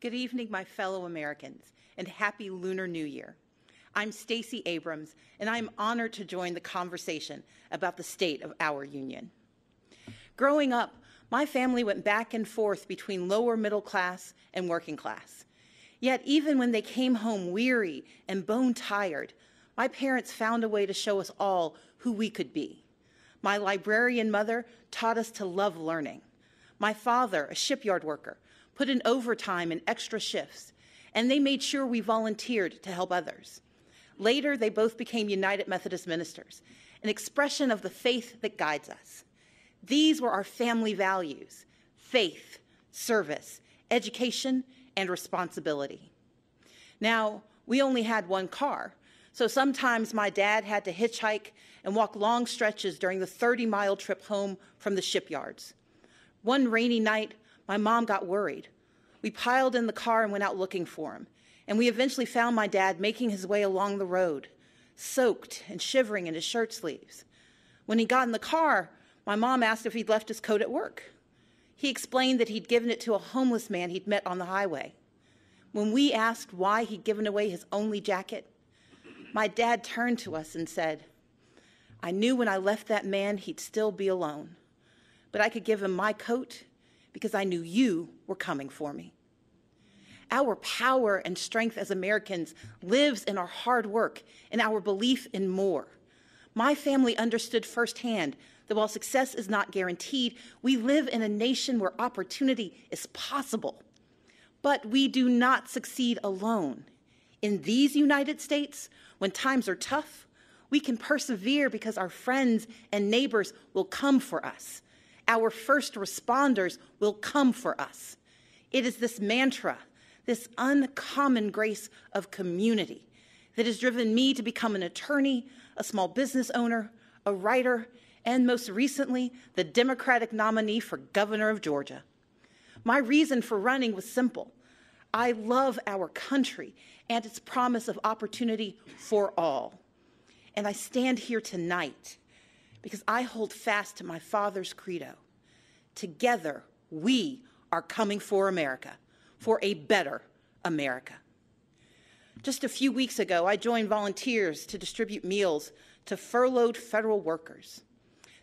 Good evening, my fellow Americans, and happy Lunar New Year. I'm Stacey Abrams, and I'm honored to join the conversation about the state of our union. Growing up, my family went back and forth between lower middle class and working class. Yet, even when they came home weary and bone tired, my parents found a way to show us all who we could be. My librarian mother taught us to love learning. My father, a shipyard worker, put in overtime and extra shifts, and they made sure we volunteered to help others. Later, they both became United Methodist ministers, an expression of the faith that guides us. These were our family values faith, service, education, and responsibility. Now, we only had one car, so sometimes my dad had to hitchhike and walk long stretches during the 30 mile trip home from the shipyards. One rainy night, my mom got worried. We piled in the car and went out looking for him, and we eventually found my dad making his way along the road, soaked and shivering in his shirt sleeves. When he got in the car, my mom asked if he'd left his coat at work. He explained that he'd given it to a homeless man he'd met on the highway. When we asked why he'd given away his only jacket, my dad turned to us and said, I knew when I left that man he'd still be alone, but I could give him my coat because I knew you were coming for me. Our power and strength as Americans lives in our hard work and our belief in more. My family understood firsthand that while success is not guaranteed, we live in a nation where opportunity is possible. But we do not succeed alone. In these United States, when times are tough, we can persevere because our friends and neighbors will come for us. Our first responders will come for us. It is this mantra, this uncommon grace of community, that has driven me to become an attorney, a small business owner, a writer, and most recently, the Democratic nominee for governor of Georgia. My reason for running was simple. I love our country and its promise of opportunity for all. And I stand here tonight because I hold fast to my father's credo. Together, we are coming for America, for a better America. Just a few weeks ago, I joined volunteers to distribute meals to furloughed federal workers.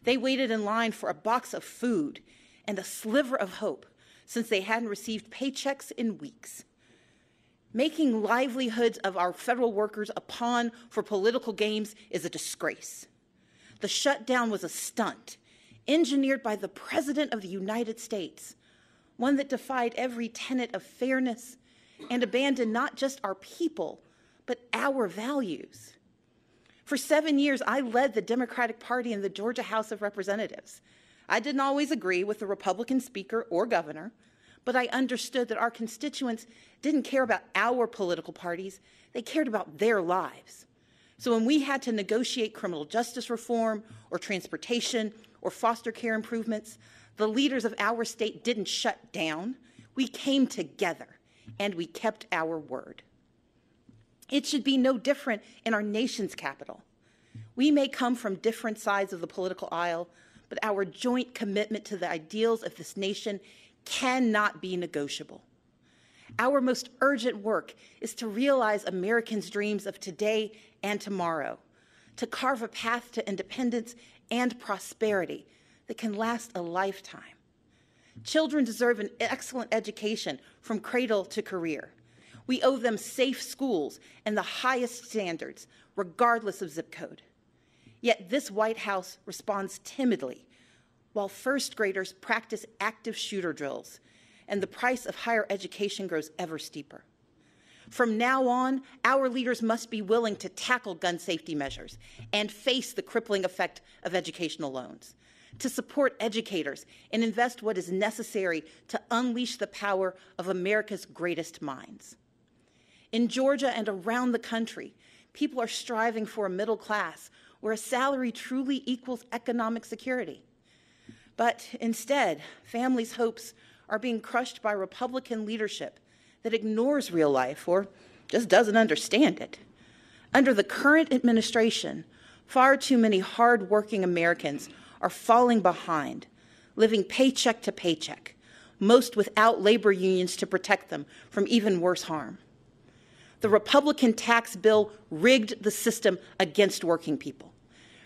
They waited in line for a box of food and a sliver of hope since they hadn't received paychecks in weeks. Making livelihoods of our federal workers a pawn for political games is a disgrace. The shutdown was a stunt engineered by the President of the United States, one that defied every tenet of fairness and abandoned not just our people, but our values. For seven years, I led the Democratic Party in the Georgia House of Representatives. I didn't always agree with the Republican speaker or governor, but I understood that our constituents didn't care about our political parties, they cared about their lives. So when we had to negotiate criminal justice reform or transportation or foster care improvements, the leaders of our state didn't shut down. We came together and we kept our word. It should be no different in our nation's capital. We may come from different sides of the political aisle, but our joint commitment to the ideals of this nation cannot be negotiable. Our most urgent work is to realize Americans' dreams of today and tomorrow, to carve a path to independence and prosperity that can last a lifetime. Children deserve an excellent education from cradle to career. We owe them safe schools and the highest standards, regardless of zip code. Yet this White House responds timidly while first graders practice active shooter drills and the price of higher education grows ever steeper. From now on, our leaders must be willing to tackle gun safety measures and face the crippling effect of educational loans. to support educators and invest what is necessary to unleash the power of America's greatest minds. In Georgia and around the country, people are striving for a middle class where a salary truly equals economic security. But instead, families' hopes are being crushed by Republican leadership that ignores real life or just doesn't understand it. Under the current administration, far too many hardworking Americans are falling behind, living paycheck to paycheck, most without labor unions to protect them from even worse harm. The Republican tax bill rigged the system against working people.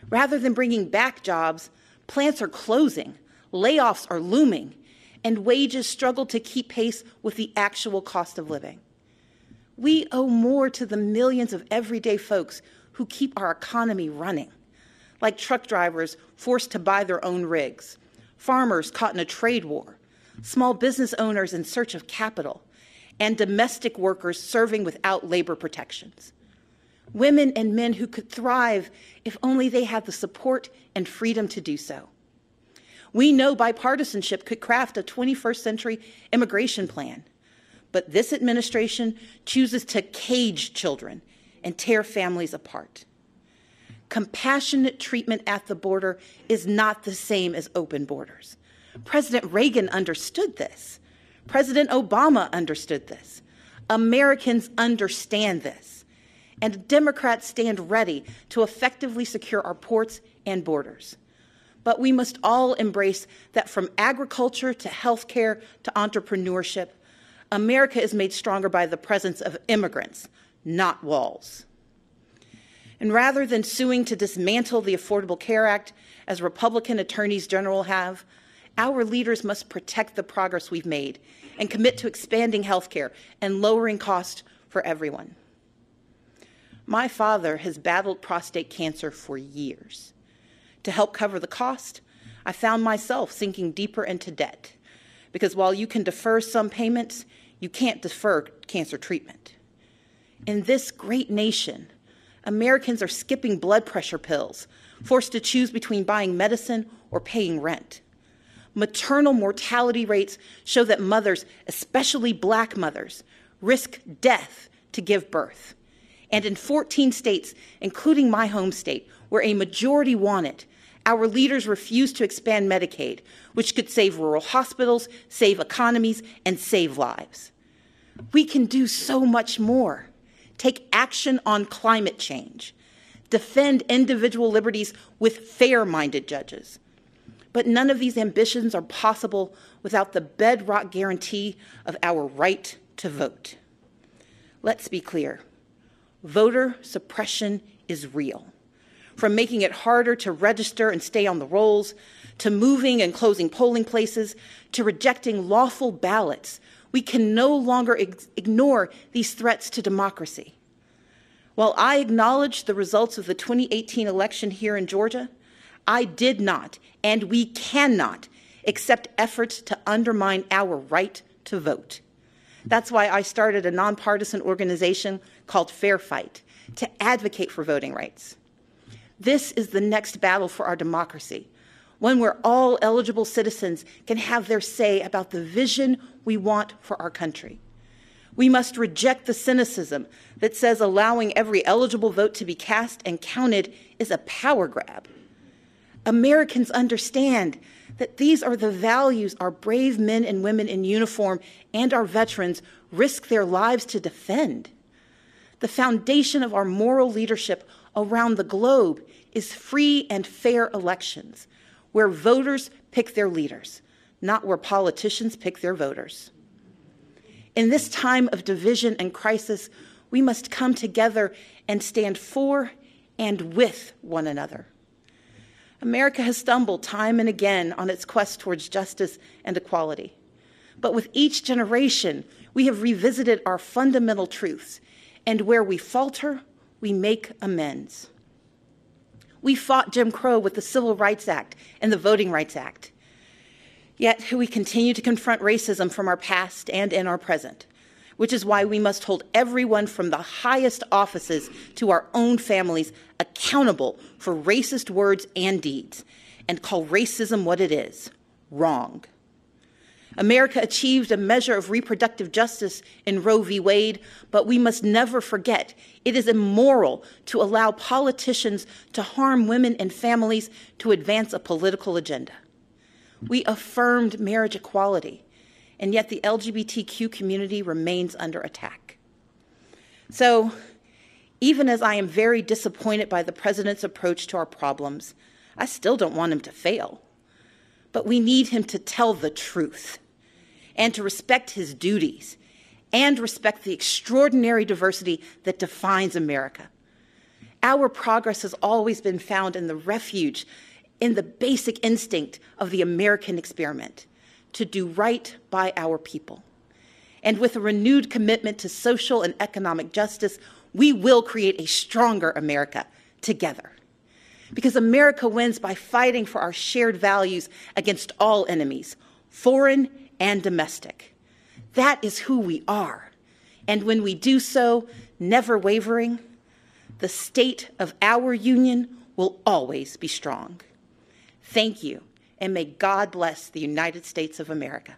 Rather than bringing back jobs, plants are closing, layoffs are looming, and wages struggle to keep pace with the actual cost of living. We owe more to the millions of everyday folks who keep our economy running, like truck drivers forced to buy their own rigs, farmers caught in a trade war, small business owners in search of capital, and domestic workers serving without labor protections. Women and men who could thrive if only they had the support and freedom to do so. We know bipartisanship could craft a 21st century immigration plan, but this administration chooses to cage children and tear families apart. Compassionate treatment at the border is not the same as open borders. President Reagan understood this. President Obama understood this. Americans understand this. And Democrats stand ready to effectively secure our ports and borders. But we must all embrace that from agriculture to healthcare to entrepreneurship, America is made stronger by the presence of immigrants, not walls. And rather than suing to dismantle the Affordable Care Act, as Republican attorneys general have, our leaders must protect the progress we've made and commit to expanding health care and lowering costs for everyone. My father has battled prostate cancer for years. To help cover the cost, I found myself sinking deeper into debt because while you can defer some payments, you can't defer cancer treatment. In this great nation, Americans are skipping blood pressure pills, forced to choose between buying medicine or paying rent. Maternal mortality rates show that mothers, especially black mothers, risk death to give birth. And in 14 states, including my home state, where a majority want it, our leaders refuse to expand Medicaid, which could save rural hospitals, save economies, and save lives. We can do so much more. Take action on climate change. Defend individual liberties with fair minded judges. But none of these ambitions are possible without the bedrock guarantee of our right to vote. Let's be clear voter suppression is real from making it harder to register and stay on the rolls, to moving and closing polling places, to rejecting lawful ballots, we can no longer ignore these threats to democracy. While I acknowledge the results of the 2018 election here in Georgia, I did not, and we cannot, accept efforts to undermine our right to vote. That's why I started a nonpartisan organization called Fair Fight to advocate for voting rights. This is the next battle for our democracy, one where all eligible citizens can have their say about the vision we want for our country. We must reject the cynicism that says allowing every eligible vote to be cast and counted is a power grab. Americans understand that these are the values our brave men and women in uniform and our veterans risk their lives to defend. The foundation of our moral leadership around the globe is free and fair elections where voters pick their leaders, not where politicians pick their voters. In this time of division and crisis, we must come together and stand for and with one another. America has stumbled time and again on its quest towards justice and equality. But with each generation, we have revisited our fundamental truths, and where we falter, we make amends. We fought Jim Crow with the Civil Rights Act and the Voting Rights Act. Yet we continue to confront racism from our past and in our present, which is why we must hold everyone from the highest offices to our own families accountable for racist words and deeds, and call racism what it is wrong. America achieved a measure of reproductive justice in Roe v. Wade, but we must never forget it is immoral to allow politicians to harm women and families to advance a political agenda. We affirmed marriage equality, and yet the LGBTQ community remains under attack. So, even as I am very disappointed by the president's approach to our problems, I still don't want him to fail. But we need him to tell the truth and to respect his duties and respect the extraordinary diversity that defines America. Our progress has always been found in the refuge, in the basic instinct of the American experiment to do right by our people. And with a renewed commitment to social and economic justice, we will create a stronger America together. Because America wins by fighting for our shared values against all enemies, foreign and domestic. That is who we are. And when we do so, never wavering, the state of our union will always be strong. Thank you, and may God bless the United States of America.